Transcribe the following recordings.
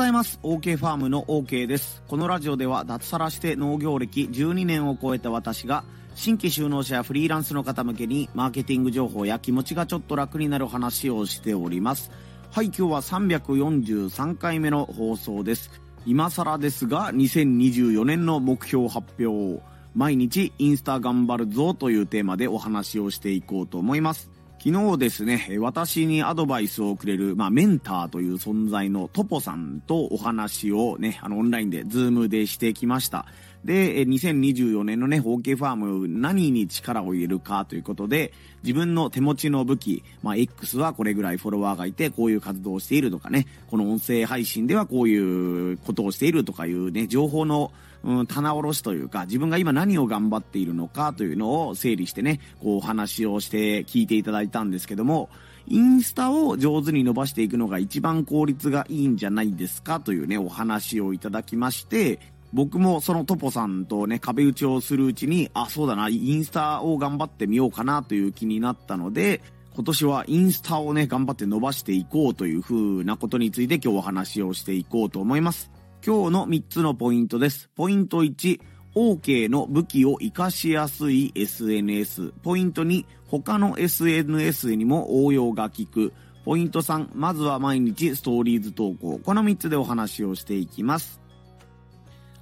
ございます。OK ファームの OK です。このラジオでは脱サラして農業歴12年を超えた私が新規就農者やフリーランスの方向けにマーケティング情報や気持ちがちょっと楽になる話をしております。はい今日は343回目の放送です。今更ですが2024年の目標発表を毎日インスタ頑張るぞというテーマでお話をしていこうと思います。昨日ですね、私にアドバイスをくれる、まあ、メンターという存在のトポさんとお話をね、あの、オンラインで、ズームでしてきました。で、2024年のね、OK ファーム何に力を入れるかということで、自分の手持ちの武器、まあ、X はこれぐらいフォロワーがいて、こういう活動をしているとかね、この音声配信ではこういうことをしているとかいうね、情報の、うん、棚卸しというか、自分が今何を頑張っているのかというのを整理してね、こうお話をして聞いていただいたんですけども、インスタを上手に伸ばしていくのが一番効率がいいんじゃないですかというね、お話をいただきまして、僕もそのトポさんとね、壁打ちをするうちに、あ、そうだな、インスタを頑張ってみようかなという気になったので、今年はインスタをね、頑張って伸ばしていこうという風なことについて今日お話をしていこうと思います。今日の3つのポイントです。ポイント1、OK の武器を活かしやすい SNS。ポイント2、他の SNS にも応用が効く。ポイント3、まずは毎日ストーリーズ投稿。この3つでお話をしていきます。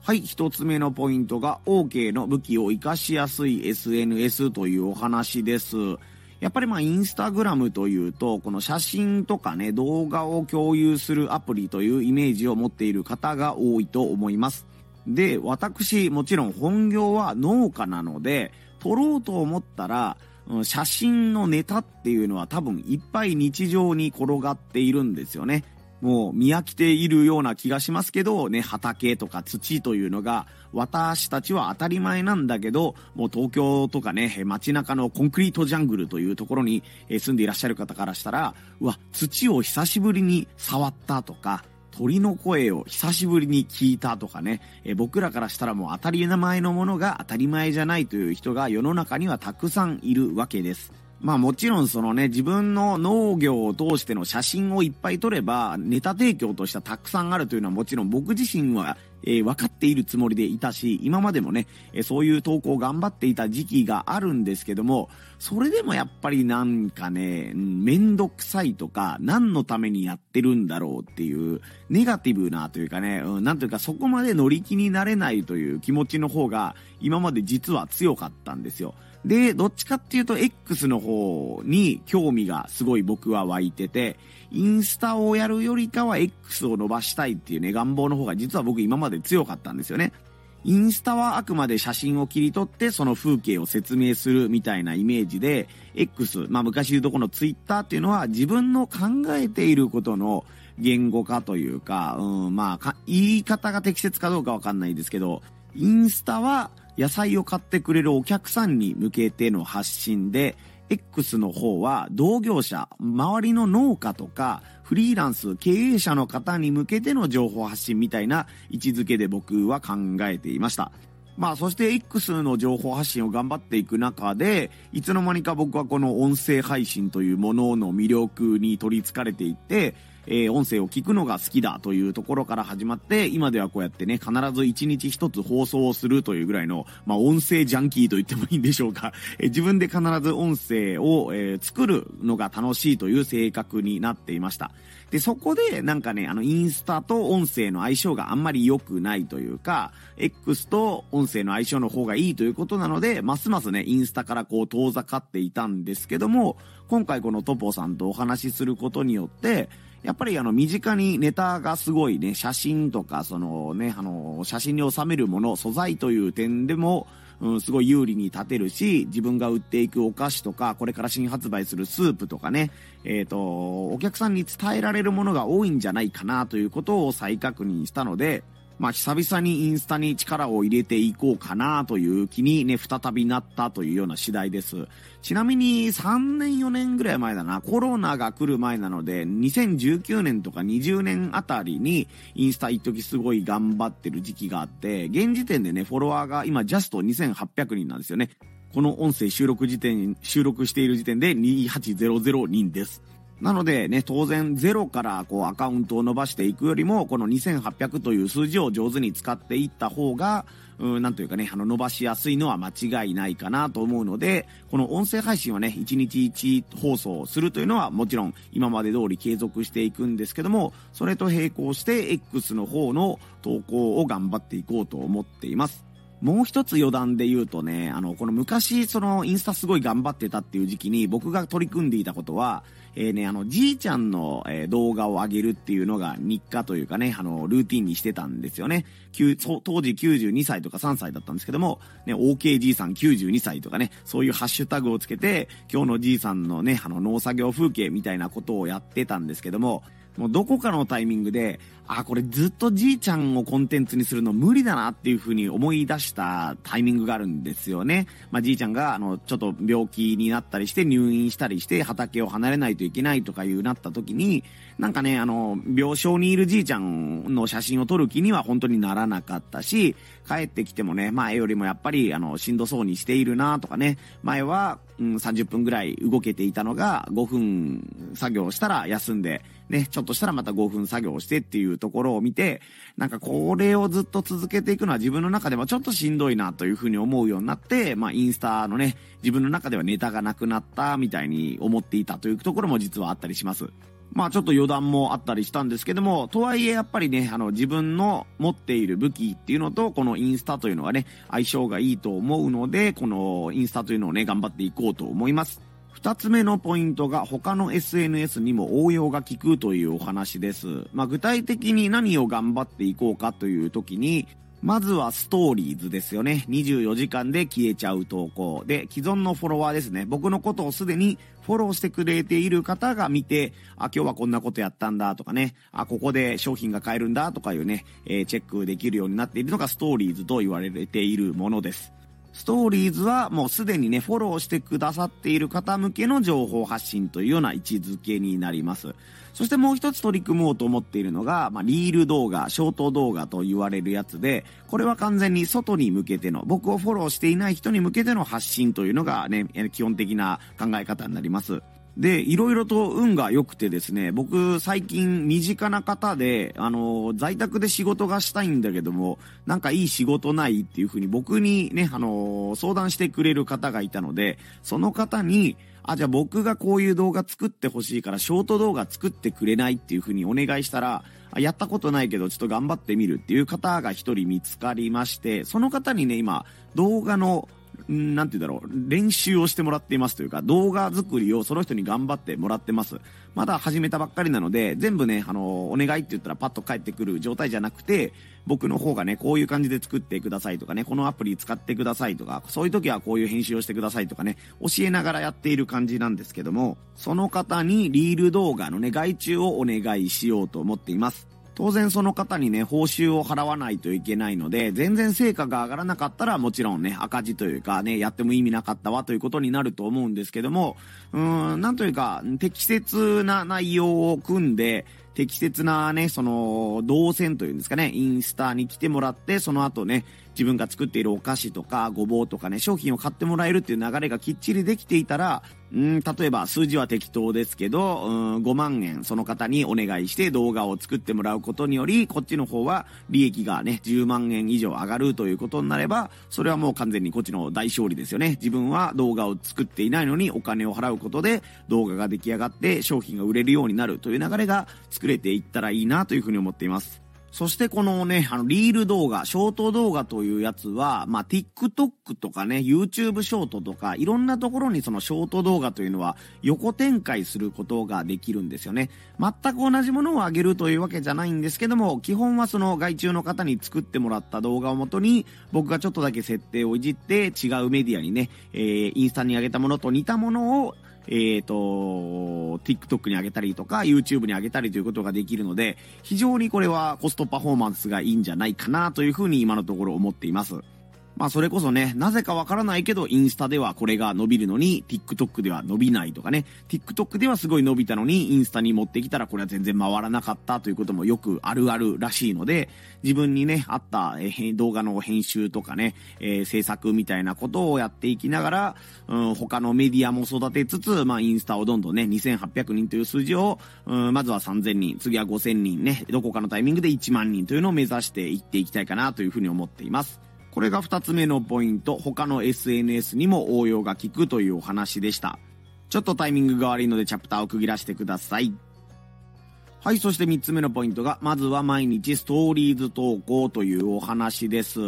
はい、一つ目のポイントが OK の武器を活かしやすい SNS というお話です。やっぱりまあインスタグラムというと、この写真とかね、動画を共有するアプリというイメージを持っている方が多いと思います。で、私、もちろん本業は農家なので、撮ろうと思ったら、写真のネタっていうのは多分いっぱい日常に転がっているんですよね。もう見飽きているような気がしますけど、ね、畑とか土というのが、私たちは当たり前なんだけど、もう東京とかね、街中のコンクリートジャングルというところに住んでいらっしゃる方からしたら、うわ、土を久しぶりに触ったとか、鳥の声を久しぶりに聞いたとかね、え僕らからしたらもう当たり前のものが当たり前じゃないという人が世の中にはたくさんいるわけです。まあもちろんそのね、自分の農業を通しての写真をいっぱい撮れば、ネタ提供としてはたくさんあるというのはもちろん僕自身は、えー、分かっているつもりでいたし、今までもね、えー、そういう投稿を頑張っていた時期があるんですけども、それでもやっぱりなんかね、めんどくさいとか、何のためにやってるんだろうっていう、ネガティブなというかね、うん、なんというかそこまで乗り気になれないという気持ちの方が、今まで実は強かったんですよ。で、どっちかっていうと X の方に興味がすごい僕は湧いてて、インスタをやるよりかは X を伸ばしたいっていうね、願望の方が実は僕今まで強かったんですよね。インスタはあくまで写真を切り取ってその風景を説明するみたいなイメージで、X、まあ昔言うとこの Twitter っていうのは自分の考えていることの言語化というか、うん、まあ言い方が適切かどうかわかんないですけど、インスタは野菜を買ってくれるお客さんに向けての発信で、X の方は同業者、周りの農家とか、フリーランス、経営者の方に向けての情報発信みたいな位置づけで僕は考えていました。まあそして X の情報発信を頑張っていく中で、いつの間にか僕はこの音声配信というものの魅力に取り憑かれていって、えー、音声を聞くのが好きだというところから始まって、今ではこうやってね、必ず1日1つ放送をするというぐらいの、まあ、音声ジャンキーと言ってもいいんでしょうか。えー、自分で必ず音声を、えー、作るのが楽しいという性格になっていました。で、そこで、なんかね、あの、インスタと音声の相性があんまり良くないというか、X と音声の相性の方がいいということなので、ますますね、インスタからこう遠ざかっていたんですけども、今回このトポさんとお話しすることによって、やっぱりあの身近にネタがすごいね、写真とかそのね、あの、写真に収めるもの、素材という点でも、うん、すごい有利に立てるし、自分が売っていくお菓子とか、これから新発売するスープとかね、えっ、ー、と、お客さんに伝えられるものが多いんじゃないかなということを再確認したので、まあ久々にインスタに力を入れていこうかなという気にね、再びなったというような次第です。ちなみに3年4年ぐらい前だな、コロナが来る前なので、2019年とか20年あたりにインスタ一時すごい頑張ってる時期があって、現時点でね、フォロワーが今ジャスト2800人なんですよね。この音声収録時点、収録している時点で2800人です。なのでね、当然ゼロからこうアカウントを伸ばしていくよりも、この2800という数字を上手に使っていった方が、うん、なんというかね、あの、伸ばしやすいのは間違いないかなと思うので、この音声配信はね、1日1放送するというのはもちろん今まで通り継続していくんですけども、それと並行して X の方の投稿を頑張っていこうと思っています。もう一つ余談で言うとね、あの、この昔、その、インスタすごい頑張ってたっていう時期に僕が取り組んでいたことは、えー、ね、あの、じいちゃんの、えー、動画を上げるっていうのが日課というかね、あの、ルーティンにしてたんですよね。当時92歳とか3歳だったんですけども、ね、OK じいさん92歳とかね、そういうハッシュタグをつけて、今日のじいさんのね、あの、農作業風景みたいなことをやってたんですけども、もうどこかのタイミングで、あ、これずっとじいちゃんをコンテンツにするの無理だなっていうふうに思い出したタイミングがあるんですよね。まあじいちゃんが、あの、ちょっと病気になったりして入院したりして畑を離れないといけないとかいうなった時に、なんかね、あの、病床にいるじいちゃんの写真を撮る気には本当にならなかったし、帰ってきてもね、前よりもやっぱり、あの、しんどそうにしているなとかね、前は、うん、30分ぐらい動けていたのが、5分作業したら休んで、ね、ちょっとしたらまた5分作業してっていうところを見て、なんかこれをずっと続けていくのは自分の中でもちょっとしんどいなというふうに思うようになって、まあインスタのね、自分の中ではネタがなくなったみたいに思っていたというところも実はあったりします。まあちょっと余談もあったりしたんですけども、とはいえやっぱりね、あの自分の持っている武器っていうのと、このインスタというのはね、相性がいいと思うので、このインスタというのをね、頑張っていこうと思います。二つ目のポイントが他の SNS にも応用が効くというお話です。まあ、具体的に何を頑張っていこうかという時に、まずはストーリーズですよね。24時間で消えちゃう投稿。で、既存のフォロワーですね。僕のことをすでにフォローしてくれている方が見て、あ、今日はこんなことやったんだとかね、あ、ここで商品が買えるんだとかいうね、えー、チェックできるようになっているのがストーリーズと言われているものです。ストーリーズはもうすでにね、フォローしてくださっている方向けの情報発信というような位置づけになります。そしてもう一つ取り組もうと思っているのが、まあ、リール動画、ショート動画と言われるやつで、これは完全に外に向けての、僕をフォローしていない人に向けての発信というのがね、基本的な考え方になります。で、いろいろと運が良くてですね、僕最近身近な方で、あの、在宅で仕事がしたいんだけども、なんかいい仕事ないっていうふうに僕にね、あの、相談してくれる方がいたので、その方に、あ、じゃあ僕がこういう動画作ってほしいからショート動画作ってくれないっていうふうにお願いしたら、やったことないけどちょっと頑張ってみるっていう方が一人見つかりまして、その方にね、今、動画のなんて言うんだろう、練習をしてもらっていますというか、動画作りをその人に頑張ってもらってます。まだ始めたばっかりなので、全部ね、あの、お願いって言ったらパッと返ってくる状態じゃなくて、僕の方がね、こういう感じで作ってくださいとかね、このアプリ使ってくださいとか、そういう時はこういう編集をしてくださいとかね、教えながらやっている感じなんですけども、その方にリール動画のね、外注をお願いしようと思っています。当然その方にね、報酬を払わないといけないので、全然成果が上がらなかったらもちろんね、赤字というかね、やっても意味なかったわということになると思うんですけども、うーん、なんというか、適切な内容を組んで、適切なね、その、動線というんですかね、インスタに来てもらって、その後ね、自分が作っているお菓子とか、ごぼうとかね、商品を買ってもらえるっていう流れがきっちりできていたら、うん、例えば数字は適当ですけど、うん、5万円その方にお願いして動画を作ってもらうことにより、こっちの方は利益がね、10万円以上上がるということになれば、それはもう完全にこっちの大勝利ですよね。自分は動画を作っていないのにお金を払うことで動画が出来上がって商品が売れるようになるという流れが作れていったらいいなというふうに思っています。そしてこのね、あの、リール動画、ショート動画というやつは、まあ、TikTok とかね、YouTube ショートとか、いろんなところにそのショート動画というのは横展開することができるんですよね。全く同じものを上げるというわけじゃないんですけども、基本はその外注の方に作ってもらった動画をもとに、僕がちょっとだけ設定をいじって、違うメディアにね、えー、インスタに上げたものと似たものを、えっ、ー、と、TikTok に上げたりとか、YouTube に上げたりということができるので、非常にこれはコストパフォーマンスがいいんじゃないかなというふうに今のところ思っています。まあそれこそね、なぜかわからないけど、インスタではこれが伸びるのに、TikTok では伸びないとかね、TikTok ではすごい伸びたのに、インスタに持ってきたらこれは全然回らなかったということもよくあるあるらしいので、自分にね、あった、え、動画の編集とかね、えー、制作みたいなことをやっていきながら、うん、他のメディアも育てつつ、まあインスタをどんどんね、2800人という数字を、うん、まずは3000人、次は5000人ね、どこかのタイミングで1万人というのを目指していっていきたいかなというふうに思っています。これが2つ目のポイント、他の SNS にも応用が効くというお話でした。ちょっとタイミングが悪いのでチャプターを区切らせてください。はい、そして3つ目のポイントが、まずは毎日ストーリーズ投稿というお話です。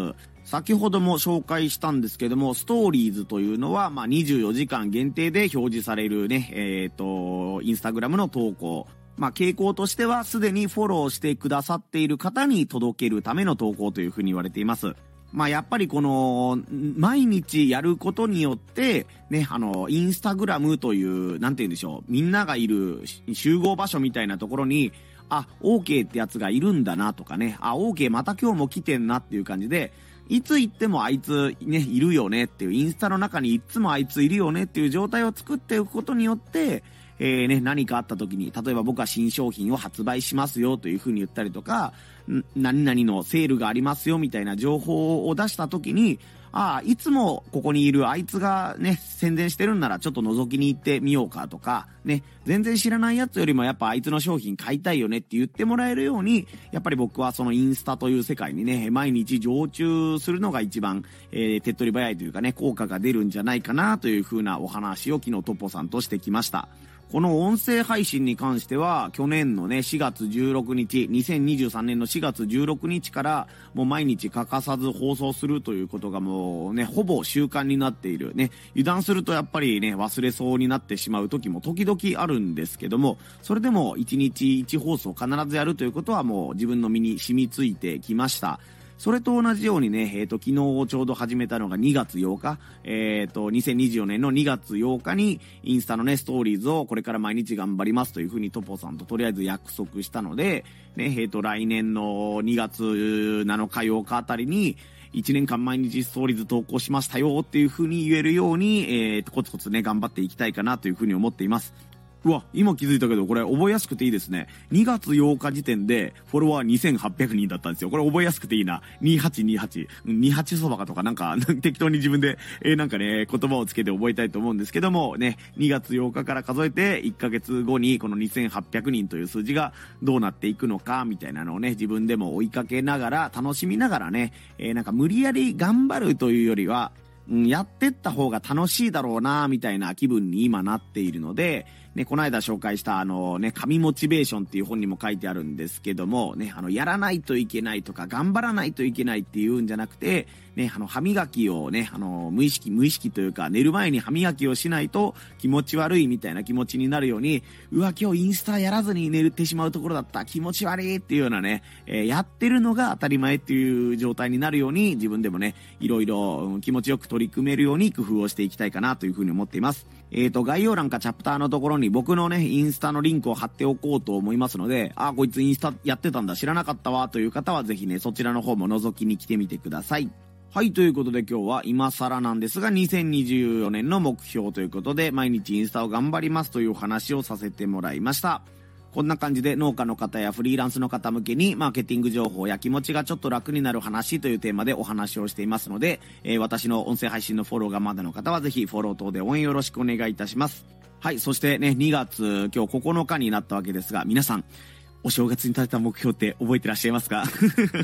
先ほども紹介したんですけども、ストーリーズというのは、まあ、24時間限定で表示されるね、えっ、ー、と、インスタグラムの投稿。まあ、傾向としては、すでにフォローしてくださっている方に届けるための投稿というふうに言われています。まあやっぱりこの、毎日やることによって、ね、あの、インスタグラムという、なんて言うんでしょう、みんながいる集合場所みたいなところに、あ、OK ってやつがいるんだなとかね、あ、OK また今日も来てんなっていう感じで、いつ行ってもあいつね、いるよねっていう、インスタの中にいつもあいついるよねっていう状態を作っていくことによって、えー、ね、何かあった時に、例えば僕は新商品を発売しますよというふうに言ったりとか、何々のセールがありますよみたいな情報を出した時に、ああ、いつもここにいるあいつがね、宣伝してるんならちょっと覗きに行ってみようかとか、ね、全然知らないやつよりもやっぱあいつの商品買いたいよねって言ってもらえるように、やっぱり僕はそのインスタという世界にね、毎日常駐するのが一番、えー、手っ取り早いというかね、効果が出るんじゃないかなというふうなお話を昨日トッポさんとしてきました。この音声配信に関しては、去年のね、4月16日、2023年の4月16日から、もう毎日欠かさず放送するということがもうね、ほぼ習慣になっている。ね、油断するとやっぱりね、忘れそうになってしまう時も時々あるんですけども、それでも1日1放送必ずやるということはもう自分の身に染みついてきました。それと同じようにね、えっ、ー、と、昨日をちょうど始めたのが2月8日、えっ、ー、と、2024年の2月8日に、インスタのね、ストーリーズをこれから毎日頑張りますというふうにトポさんととりあえず約束したので、ね、えっ、ー、と、来年の2月7日8日あたりに、1年間毎日ストーリーズ投稿しましたよっていう風に言えるように、えっー、コツコツね、頑張っていきたいかなという風に思っています。うわ、今気づいたけど、これ覚えやすくていいですね。2月8日時点で、フォロワー2800人だったんですよ。これ覚えやすくていいな。2828。28そばかとかなんか、適当に自分で、えー、なんかね、言葉をつけて覚えたいと思うんですけども、ね、2月8日から数えて、1ヶ月後にこの2800人という数字がどうなっていくのか、みたいなのをね、自分でも追いかけながら、楽しみながらね、えー、なんか無理やり頑張るというよりは、うん、やってった方が楽しいだろうな、みたいな気分に今なっているので、ね、この間紹介したあのね、神モチベーションっていう本にも書いてあるんですけども、ね、あの、やらないといけないとか、頑張らないといけないっていうんじゃなくて、ね、あの、歯磨きをね、あの、無意識、無意識というか、寝る前に歯磨きをしないと気持ち悪いみたいな気持ちになるように、うわ、今日インスタやらずに寝てしまうところだった、気持ち悪いっていうようなね、えー、やってるのが当たり前っていう状態になるように、自分でもね、いろいろ気持ちよく取り組めるように工夫をしていきたいかなというふうに思っています。えっ、ー、と、概要欄かチャプターのところにに僕のね、インスタのリンクを貼っておこうと思いますので、あ、こいつインスタやってたんだ、知らなかったわ、という方はぜひね、そちらの方も覗きに来てみてください。はい、ということで今日は今更なんですが、2024年の目標ということで、毎日インスタを頑張りますというお話をさせてもらいました。こんな感じで農家の方やフリーランスの方向けにマーケティング情報や気持ちがちょっと楽になる話というテーマでお話をしていますので、えー、私の音声配信のフォローがまだの方はぜひフォロー等で応援よろしくお願いいたします。はい、そしてね、2月、今日9日になったわけですが、皆さん、お正月に立てた目標って覚えてらっしゃいますか？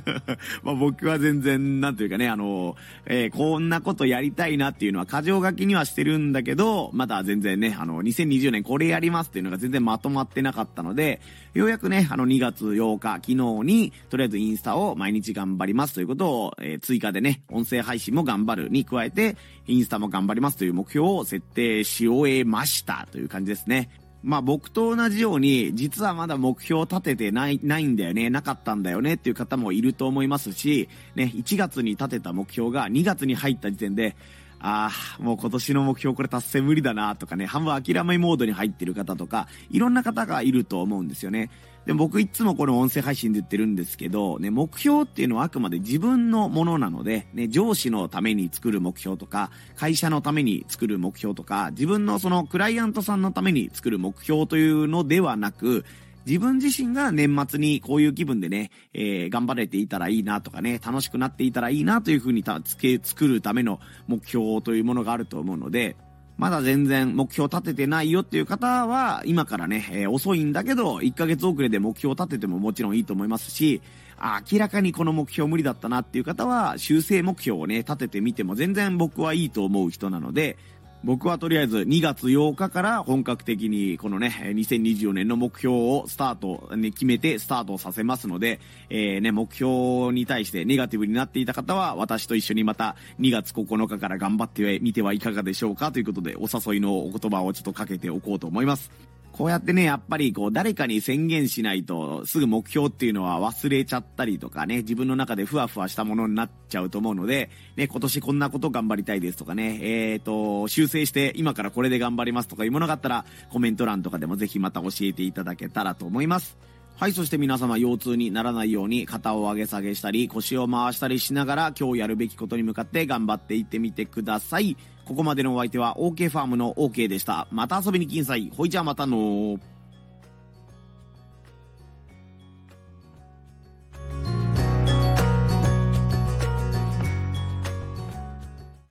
ま僕は全然、なんというかね、あの、えー、こんなことやりたいなっていうのは、過剰書きにはしてるんだけど、まだ全然ね、あの、2020年これやりますっていうのが全然まとまってなかったので、ようやくね、あの、2月8日、昨日に、とりあえずインスタを毎日頑張りますということを、えー、追加でね、音声配信も頑張るに加えて、インスタも頑張りますという目標を設定し終えましたという感じですね。まあ僕と同じように、実はまだ目標を立ててない、ないんだよね、なかったんだよねっていう方もいると思いますし、ね、1月に立てた目標が2月に入った時点で、ああ、もう今年の目標これ達成無理だなとかね、半分諦めモードに入ってる方とか、いろんな方がいると思うんですよね。で、僕いつもこの音声配信で言ってるんですけど、ね、目標っていうのはあくまで自分のものなので、ね、上司のために作る目標とか、会社のために作る目標とか、自分のそのクライアントさんのために作る目標というのではなく、自分自身が年末にこういう気分でね、えー、頑張れていたらいいなとかね、楽しくなっていたらいいなというふうにたつけ、作るための目標というものがあると思うので、まだ全然目標立ててないよっていう方は、今からね、えー、遅いんだけど、1ヶ月遅れで目標立ててももちろんいいと思いますし、明らかにこの目標無理だったなっていう方は、修正目標をね、立ててみても全然僕はいいと思う人なので、僕はとりあえず2月8日から本格的にこのね、2024年の目標をスタート、ね、決めてスタートさせますので、えー、ね、目標に対してネガティブになっていた方は、私と一緒にまた2月9日から頑張ってみてはいかがでしょうかということで、お誘いのお言葉をちょっとかけておこうと思います。こうやってね、やっぱりこう誰かに宣言しないとすぐ目標っていうのは忘れちゃったりとかね、自分の中でふわふわしたものになっちゃうと思うので、ね、今年こんなこと頑張りたいですとかね、えっ、ー、と、修正して今からこれで頑張りますとかいうものがあったらコメント欄とかでもぜひまた教えていただけたらと思います。はい、そして皆様腰痛にならないように肩を上げ下げしたり腰を回したりしながら今日やるべきことに向かって頑張っていってみてください。ここまでのお相手は OK ファームの OK でした。また遊びに来んさい。ほいじゃあまたの